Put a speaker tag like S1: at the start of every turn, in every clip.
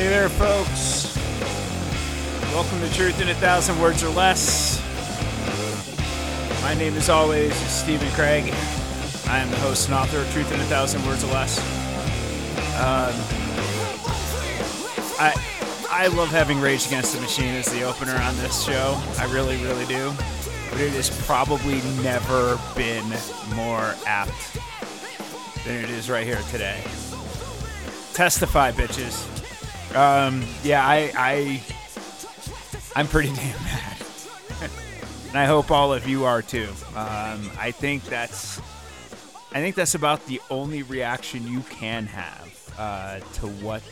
S1: Hey there, folks. Welcome to Truth in a Thousand Words or Less. My name, as always, is Stephen Craig. I am the host and author of Truth in a Thousand Words or Less. Um, I I love having Rage Against the Machine as the opener on this show. I really, really do. But it has probably never been more apt than it is right here today. Testify, bitches. Um, yeah, I, I, I'm pretty damn mad, and I hope all of you are too. Um, I think that's, I think that's about the only reaction you can have uh, to what,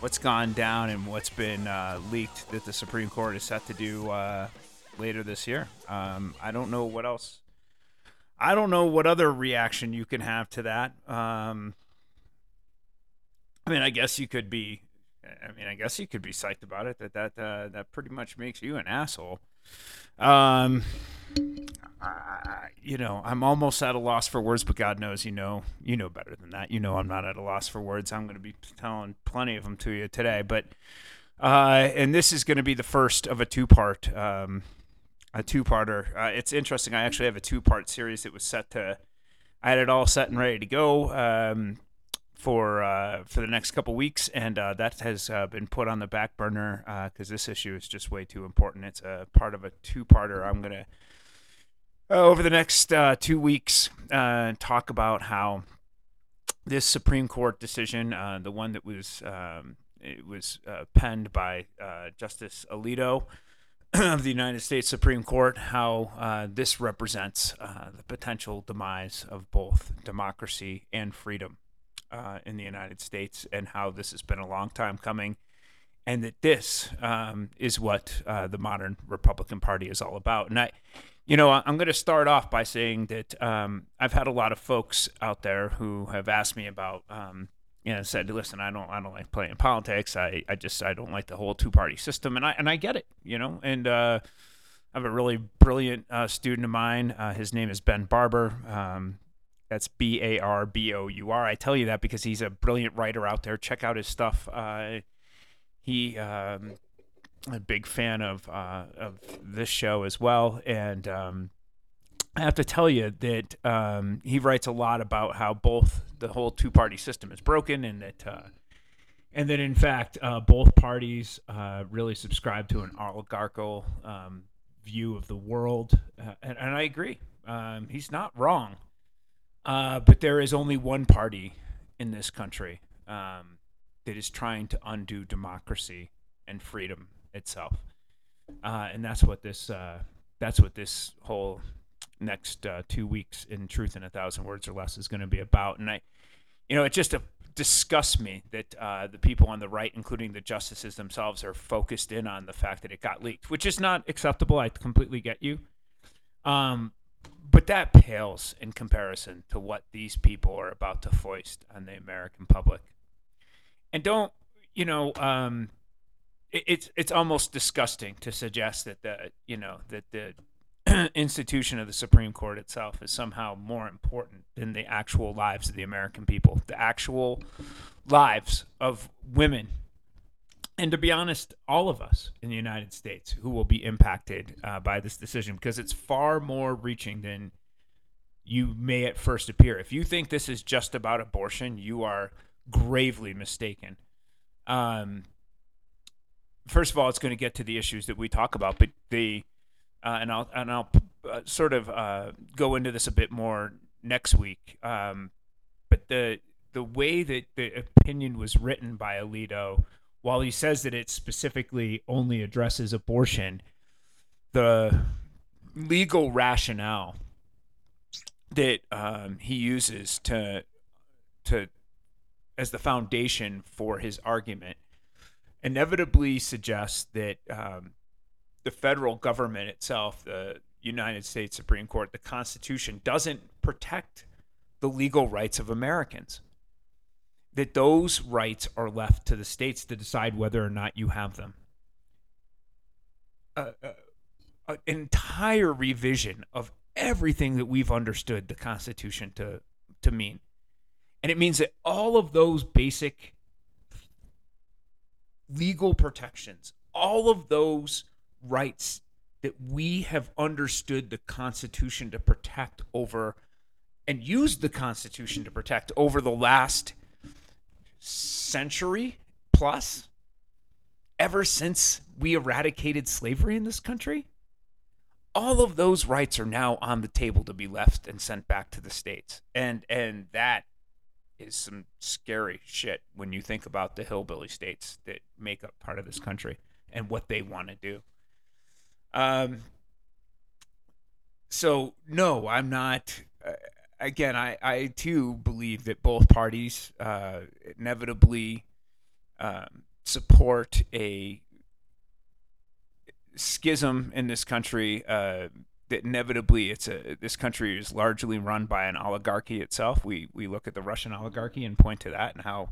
S1: what's gone down and what's been uh, leaked that the Supreme Court is set to do uh, later this year. Um, I don't know what else. I don't know what other reaction you can have to that. Um, I mean, I guess you could be I mean, I guess you could be psyched about it. That that uh, that pretty much makes you an asshole. Um, I, you know, I'm almost at a loss for words, but God knows, you know, you know better than that. You know, I'm not at a loss for words. I'm going to be telling plenty of them to you today. But uh, and this is going to be the first of a two-part, um, a two-parter. Uh, it's interesting. I actually have a two-part series that was set to. I had it all set and ready to go. Um, for uh, for the next couple weeks, and uh, that has uh, been put on the back burner because this issue is just way too important. It's a part of a two-parter. I'm gonna over the next two weeks talk about how this Supreme Court decision, the one that was um, it was penned by Justice Alito of the United States Supreme Court, how uh, this represents uh, the potential demise of both democracy and freedom uh, in the United States and how this has been a long time coming, and that this um, is what uh, the modern Republican Party is all about. And I, you know, I'm going to start off by saying that um, I've had a lot of folks out there who have asked me about. Um, you know, said, listen, I don't, I don't like playing politics. I, I just, I don't like the whole two-party system, and I, and I get it, you know. And uh, I have a really brilliant uh, student of mine. Uh, his name is Ben Barbour. Um, that's B A R B O U R. I tell you that because he's a brilliant writer out there. Check out his stuff. Uh, he um, a big fan of uh, of this show as well, and um, I have to tell you that um, he writes a lot about how both the whole two party system is broken, and that uh, and that in fact uh, both parties uh, really subscribe to an oligarchical um, view of the world, uh, and, and, I agree. Um, he's not wrong. Uh, but there is only one party in this country um, that is trying to undo democracy and freedom itself, uh, and that's what this uh, that's what this whole next uh, two weeks in Truth in a Thousand Words or Less is going to be about. And I, you know, it just uh, disgusts me that the people on the right, including the justices themselves, are focused in on the fact that it got leaked, which is not acceptable. I completely get you. Um, but that pales in comparison to what these people are about to foist on the American public. And don't, you know, um, it, it's it's almost disgusting to suggest that the, you know, that the institution of the Supreme Court itself is somehow more important than the actual lives of the American people, the actual lives of women and to be honest, all of us in the United States who will be impacted uh, by this decision because it's far more reaching than you may at first appear. If you think this is just about abortion, you are gravely mistaken. Um, first of all, it's going to get to the issues that we talk about, but the uh, and I'll and I'll uh, sort of uh, go into this a bit more next week. Um, but the the way that the opinion was written by Alito while he says that it specifically only addresses abortion, the legal rationale that um, he uses to to as the foundation for his argument inevitably suggests that um, the federal government itself, the United States Supreme Court, the Constitution, doesn't protect the legal rights of Americans that those rights are left to the states to decide whether or not you have them. Uh, uh, an entire revision of everything that we've understood the Constitution to to mean, and it means that all of those basic legal protections, all of those rights that we have understood the Constitution to protect over and used the Constitution to protect over the last century plus, ever since we eradicated slavery in this country, all of those rights are now on the table to be left and sent back to the states. And and that is some scary shit when you think about the hillbilly states that make up part of this country and what they want to do. Um so no, I'm not uh, again, I, I too believe that both parties uh, inevitably um, support a schism in this country. Uh, that inevitably, it's a this country is largely run by an oligarchy itself. We we look at the Russian oligarchy and point to that and how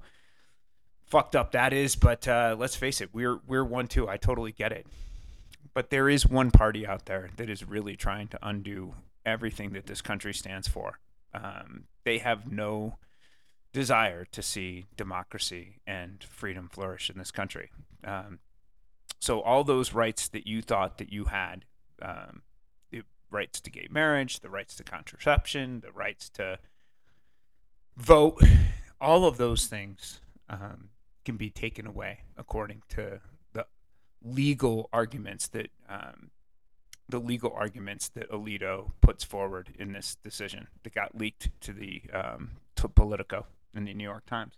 S1: fucked up that is. But uh, let's face it, we're we're one too. I totally get it. But there is one party out there that is really trying to undo everything that this country stands for. Um, they have no desire to see democracy and freedom flourish in this country. Um, so all those rights that you thought that you had, um, the rights to gay marriage, the rights to contraception, the rights to vote, all of those things um, can be taken away according to the legal arguments that um, the legal arguments that Alito puts forward in this decision that got leaked to the um, to Politico and the New York Times.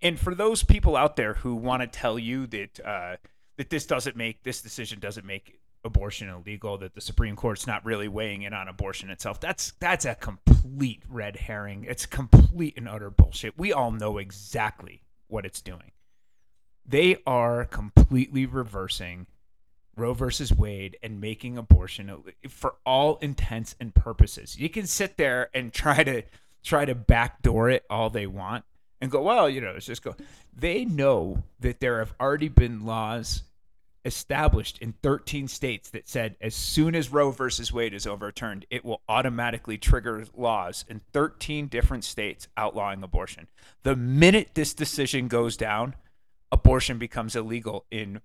S1: And for those people out there who want to tell you that uh, that this doesn't make this decision doesn't make abortion illegal, that the Supreme Court's not really weighing in on abortion itself, that's that's a complete red herring. It's complete and utter bullshit. We all know exactly what it's doing. They are completely reversing Roe versus Wade and making abortion for all intents and purposes. You can sit there and try to try to backdoor it all they want and go, well, you know, it's just go. They know that there have already been laws established in 13 states that said as soon as Roe versus Wade is overturned, it will automatically trigger laws in 13 different states outlawing abortion. The minute this decision goes down, abortion becomes illegal in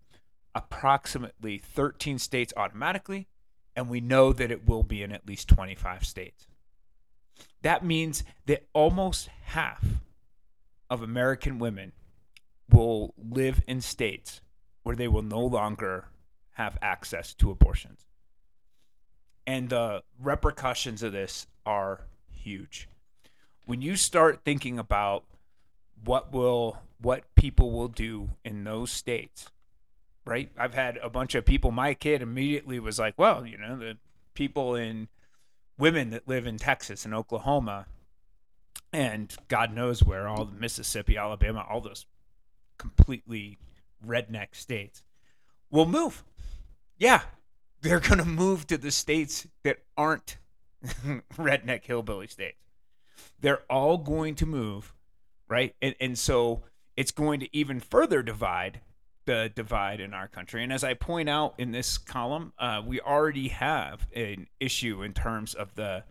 S1: approximately 13 states automatically, and we know that it will be in at least 25 states. That means that almost half of American women will live in states where they will no longer have access to abortions. And the repercussions of this are huge. When you start thinking about what will what people will do in those states right? I've had a bunch of people. My kid immediately was like, well, you know, the people in women that live in Texas and Oklahoma and God knows where, all the Mississippi, Alabama, all those completely redneck states will move. Yeah, they're going to move to the states that aren't redneck hillbilly states. They're all going to move, right? And, and so it's going to even further divide the divide in our country. And as I point out in this column, uh, we already have an issue in terms of the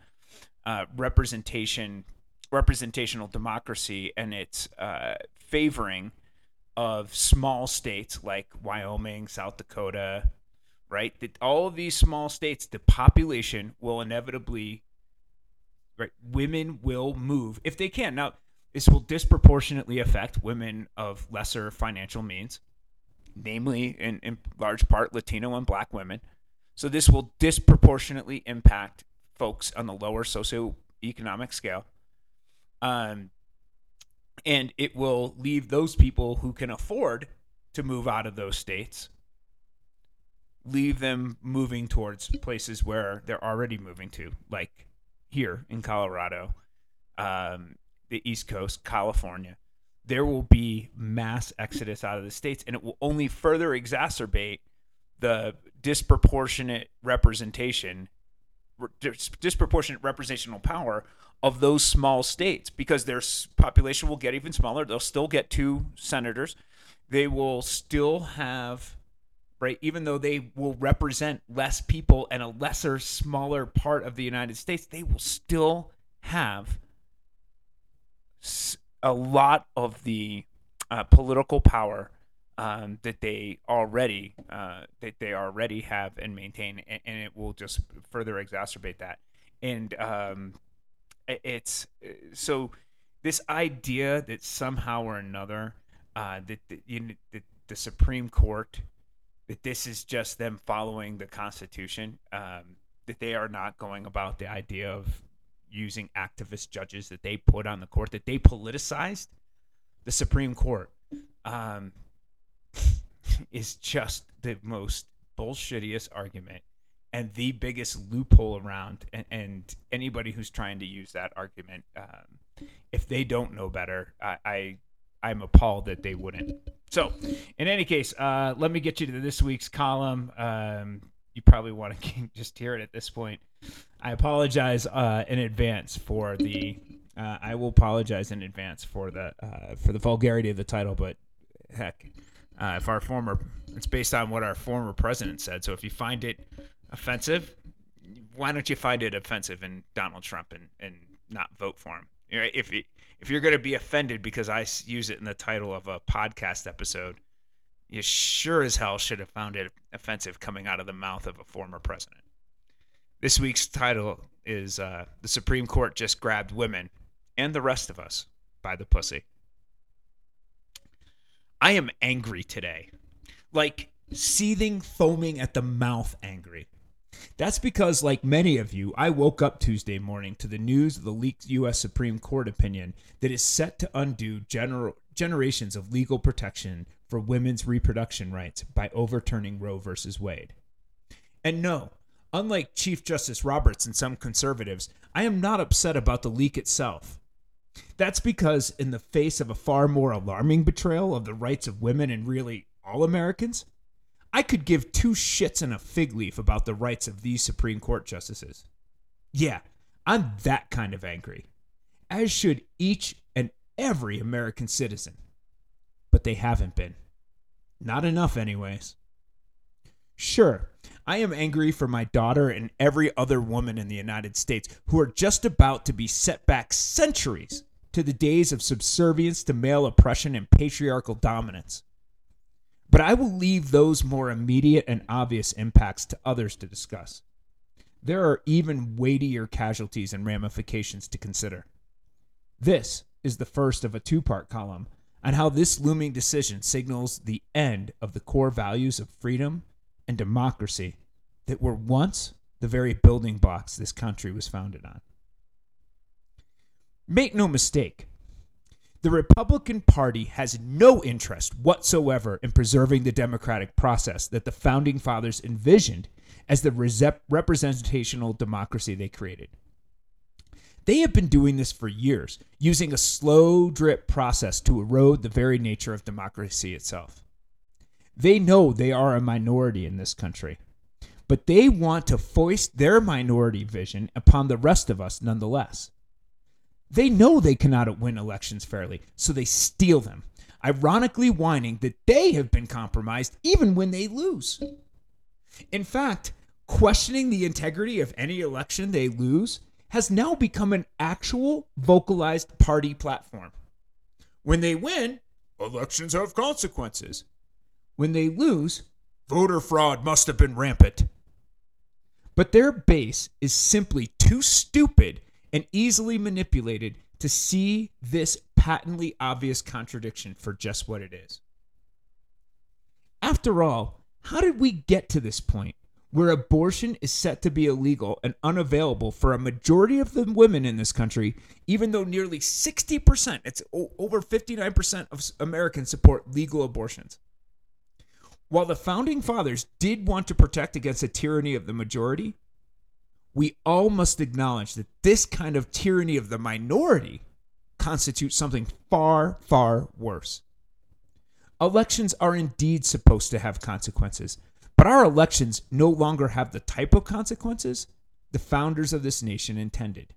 S1: uh, representation, representational democracy, and its uh, favoring of small states like Wyoming, South Dakota, right? That all of these small states, the population will inevitably, right? Women will move if they can. Now, this will disproportionately affect women of lesser financial means namely in, in large part Latino and black women. So this will disproportionately impact folks on the lower socioeconomic scale. Um, and it will leave those people who can afford to move out of those states, leave them moving towards places where they're already moving to, like here in Colorado, um, the East Coast, California there will be mass exodus out of the states, and it will only further exacerbate the disproportionate representation, disproportionate representational power of those small states because their population will get even smaller. They'll still get two senators. They will still have, right, even though they will represent less people and a lesser, smaller part of the United States, they will still have a lot of the uh, political power um, that they already uh, that they already have and maintain, and, and, it will just further exacerbate that. And um, it's so this idea that somehow or another uh, that, that, you, that the Supreme Court that this is just them following the Constitution, um, that they are not going about the idea of using activist judges that they put on the court, that they politicized the Supreme Court, um, is just the most bullshittiest argument and the biggest loophole around. And, and anybody who's trying to use that argument, um, if they don't know better, I, I I'm appalled that they wouldn't. So, in any case, uh, let me get you to this week's column. Um, you probably want to just hear it at this point. I apologize uh, in advance for the. Uh, I will apologize in advance for the uh, for the vulgarity of the title, but heck, uh, if our former, it's based on what our former president said. So if you find it offensive, why don't you find it offensive in Donald Trump and, and not vote for him? If if you're going to be offended because I use it in the title of a podcast episode, you sure as hell should have found it offensive coming out of the mouth of a former president. This week's title is uh, The Supreme Court Just Grabbed Women and the Rest of Us by the Pussy. I am angry today. Like seething, foaming at the mouth angry. That's because, like many of you, I woke up Tuesday morning to the news of the leaked U.S. Supreme Court opinion that is set to undo general, generations of legal protection for women's reproduction rights by overturning Roe v. Wade. And no, unlike Chief Justice Roberts and some conservatives, I am not upset about the leak itself. That's because, in the face of a far more alarming betrayal of the rights of women and really all Americans, I could give two shits and a fig leaf about the rights of these Supreme Court justices. Yeah, I'm that kind of angry, as should each and every American citizen. But they haven't been. Not enough, anyways. Sure, I am angry for my daughter and every other woman in the United States who are just about to be set back centuries to the days of subservience to male oppression and patriarchal dominance. But I will leave those more immediate and obvious impacts to others to discuss. There are even weightier casualties and ramifications to consider. This is the first of a two part column on how this looming decision signals the end of the core values of freedom and democracy that were once the very building blocks this country was founded on. Make no mistake, the Republican Party has no interest whatsoever in preserving the democratic process that the founding fathers envisioned as the representational democracy they created. They have been doing this for years, using a slow drip process to erode the very nature of democracy itself. They know they are a minority in this country, but they want to foist their minority vision upon the rest of us nonetheless. They know they cannot win elections fairly, so they steal them, ironically whining that they have been compromised even when they lose. In fact, questioning the integrity of any election they lose has now become an actual vocalized party platform. When they win, elections have consequences. When they lose, voter fraud must have been rampant. But their base is simply too stupid and easily manipulated to see this patently obvious contradiction for just what it is. After all, how did we get to this point where abortion is set to be illegal and unavailable for a majority of the women in this country, even though nearly 60%, it's over 59% of Americans support legal abortions? While the founding fathers did want to protect against the tyranny of the majority, we all must acknowledge that this kind of tyranny of the minority constitutes something far, far worse. Elections are indeed supposed to have consequences, but our elections no longer have the type of consequences the founders of this nation intended.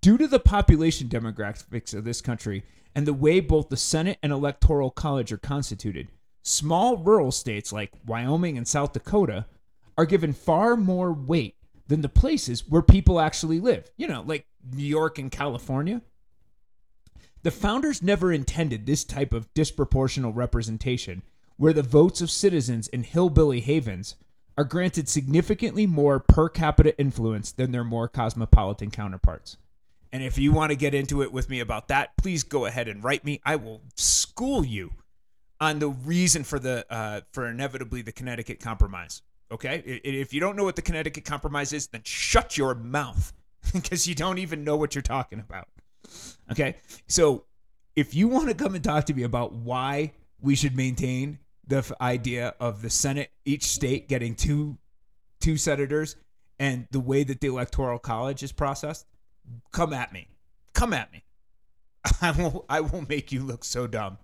S1: Due to the population demographics of this country and the way both the Senate and Electoral College are constituted, small rural states like Wyoming and South Dakota are given far more weight than the places where people actually live. You know, like New York and California. The founders never intended this type of disproportional representation where the votes of citizens in hillbilly havens are granted significantly more per capita influence than their more cosmopolitan counterparts. And if you want to get into it with me about that, please go ahead and write me. I will school you on the reason for the uh, for inevitably the Connecticut Compromise. Okay, if you don't know what the Connecticut Compromise is, then shut your mouth because you don't even know what you're talking about. Okay, so if you want to come and talk to me about why we should maintain the f- idea of the Senate, each state getting two two senators, and the way that the electoral college is processed, come at me. Come at me. I will I will make you look so dumb.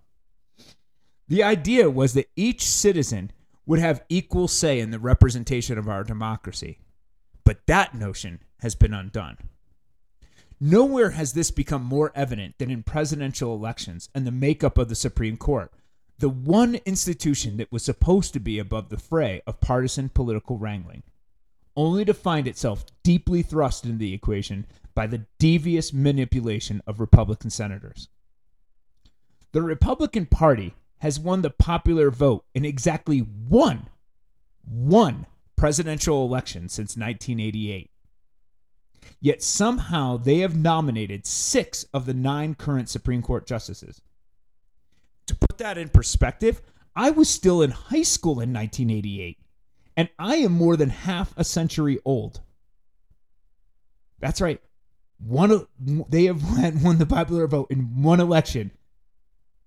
S1: The idea was that each citizen would have equal say in the representation of our democracy. But that notion has been undone. Nowhere has this become more evident than in presidential elections and the makeup of the Supreme Court, the one institution that was supposed to be above the fray of partisan political wrangling, only to find itself deeply thrust into the equation by the devious manipulation of Republican senators. The Republican Party has won the popular vote in exactly one, one presidential election since 1988. Yet somehow they have nominated six of the nine current Supreme Court justices. To put that in perspective, I was still in high school in 1988, and I am more than half a century old. That's right. One they have won the popular vote in one election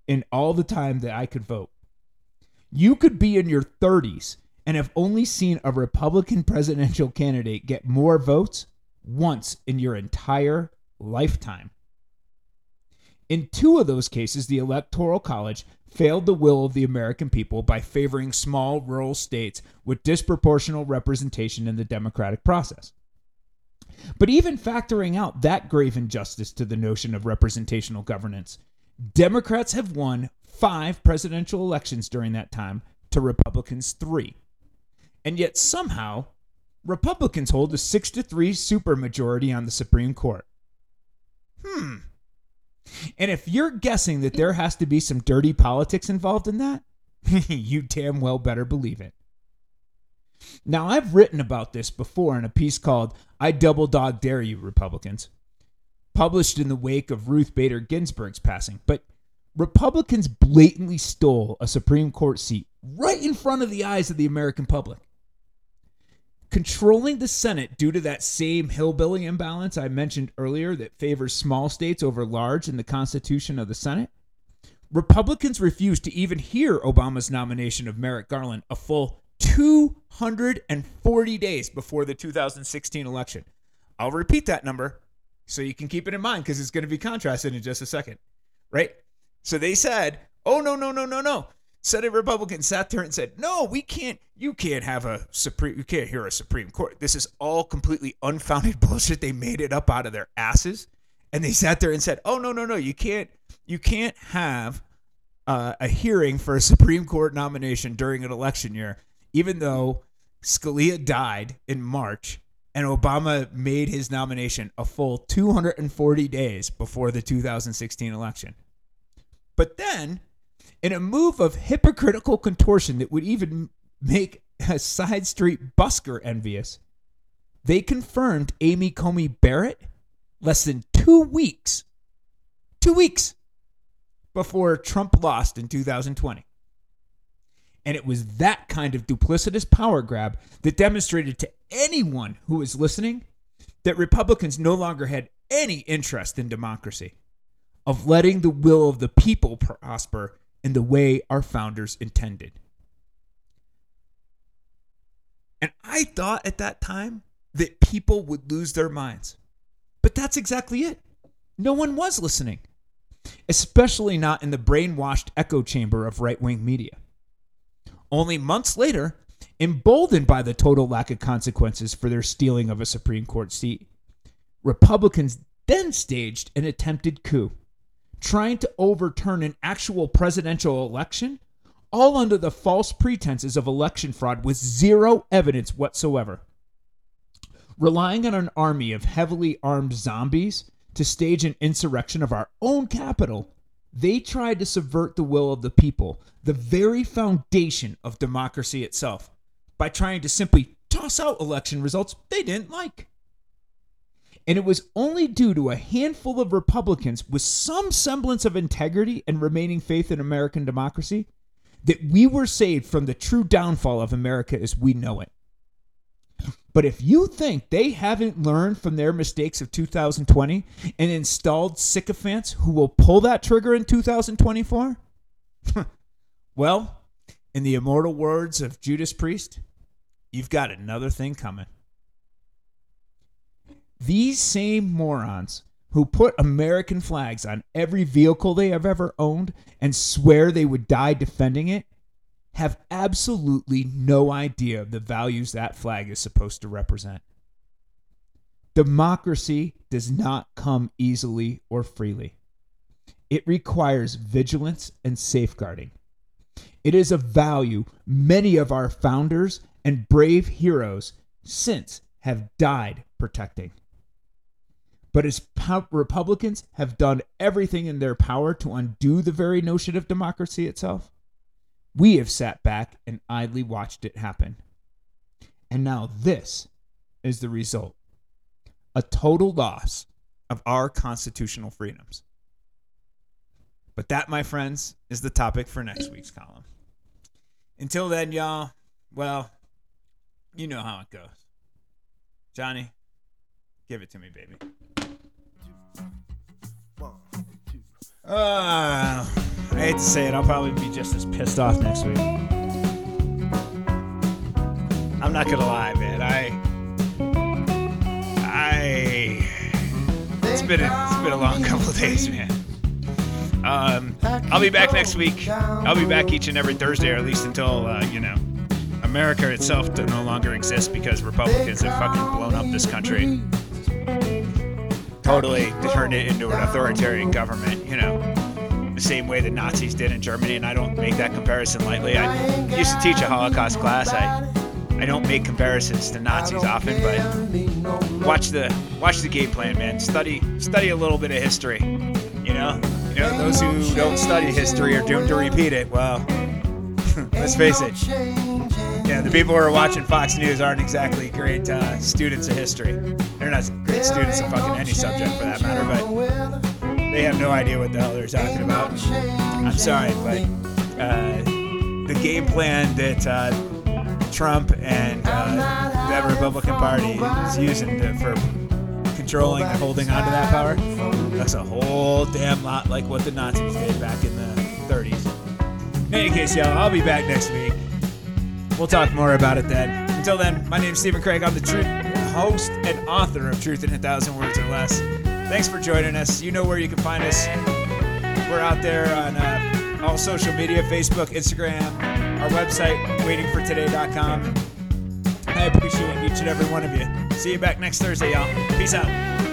S1: in all the time that I could vote. You could be in your 30s and have only seen a Republican presidential candidate get more votes once in your entire lifetime. In two of those cases, the Electoral College failed the will of the American people by favoring small rural states with disproportional representation in the democratic process. But even factoring out that grave injustice to the notion of representational governance, Democrats have won five presidential elections during that time to Republicans three. And yet somehow, Republicans hold a 6 to 3 supermajority on the Supreme Court. Hmm. And if you're guessing that there has to be some dirty politics involved in that, you damn well better believe it. Now, I've written about this before in a piece called I Double Dog Dare You, Republicans published in the wake of Ruth Bader Ginsburg's passing. But Republicans blatantly stole a Supreme Court seat right in front of the eyes of the American public. Controlling the Senate due to that same hillbilly imbalance I mentioned earlier that favors small states over large in the Constitution of the Senate, Republicans refused to even hear Obama's nomination of Merrick Garland a full 240 days before the 2016 election. I'll repeat that number so you can keep it in mind because it's going to be contrasted in just a second, right? So they said, "Oh no, no, no, no, no." Senate Republicans sat there and said, "No, we can't. You can't have a supreme. You can't hear a Supreme Court. This is all completely unfounded bullshit. They made it up out of their asses." And they sat there and said, "Oh no, no, no. You can't. You can't have uh, a hearing for a Supreme Court nomination during an election year, even though Scalia died in March and Obama made his nomination a full 240 days before the 2016 election. But then, in a move of hypocritical contortion that would even make a side street busker envious, they confirmed Amy Coney Barrett less than two weeks, two weeks before Trump lost in 2020. And it was that kind of duplicitous power grab that demonstrated to anyone who was listening that Republicans no longer had any interest in democracy, of letting the will of the people prosper in the way our founders intended. And I thought at that time that people would lose their minds. But that's exactly it. No one was listening, especially not in the brainwashed echo chamber of right wing media. Only months later, emboldened by the total lack of consequences for their stealing of a Supreme Court seat, Republicans then staged an attempted coup, trying to overturn an actual presidential election, all under the false pretenses of election fraud with zero evidence whatsoever. Relying on an army of heavily armed zombies to stage an insurrection of our own capital They tried to subvert the will of the people, the very foundation of democracy itself, by trying to simply toss out election results they didn't like. And it was only due to a handful of Republicans with some semblance of integrity and remaining faith in American democracy that we were saved from the true downfall of America as we know it. But if you think they haven't learned from their mistakes of 2020 and installed sycophants who will pull that trigger in 2024, well, in the immortal words of Judas Priest, you've got another thing coming. These same morons who put American flags on every vehicle they have ever owned and swear they would die defending it have absolutely no idea of the values that flag is supposed to represent. Democracy does not come easily or freely. It requires vigilance and safeguarding. It is a value many of our founders and brave heroes since have died protecting. But as po- Republicans have done everything in their power to undo the very notion of democracy itself, we have sat back and idly watched it happen. And now this is the result a total loss of our constitutional freedoms. But that, my friends, is the topic for next week's column. Until then, y'all, well, you know how it goes. Johnny, give it to me, baby. Uh, I hate to say it, I'll probably be just as pissed off next week. I'm not gonna lie, man. I, I, it's been a, it's been a long couple of days, man. Um, I'll be back next week. I'll be back each and every Thursday, or at least until uh, you know America itself no longer exists because Republicans have fucking blown up this country. Totally turned it into an authoritarian government, you know, the same way the Nazis did in Germany. And I don't make that comparison lightly. I used to teach a Holocaust class. I I don't make comparisons to Nazis often, but watch the watch the game plan, man. Study study a little bit of history. You know, you know those who don't study history are doomed to repeat it. Well, let's face it. Yeah, the people who are watching Fox News aren't exactly great uh, students of history. They're not great students of fucking any subject for that matter, but they have no idea what the hell they're talking about. I'm sorry, but uh, the game plan that uh, Trump and uh, the Republican Party is using to, for controlling and holding onto that power looks a whole damn lot like what the Nazis did back in the 30s. In any case, y'all, I'll be back next week. We'll talk more about it then. Until then, my name is Stephen Craig. I'm the truth host and author of Truth in a Thousand Words or Less. Thanks for joining us. You know where you can find us. We're out there on uh, all social media Facebook, Instagram, our website, waitingfortoday.com. I appreciate each and every one of you. See you back next Thursday, y'all. Peace out.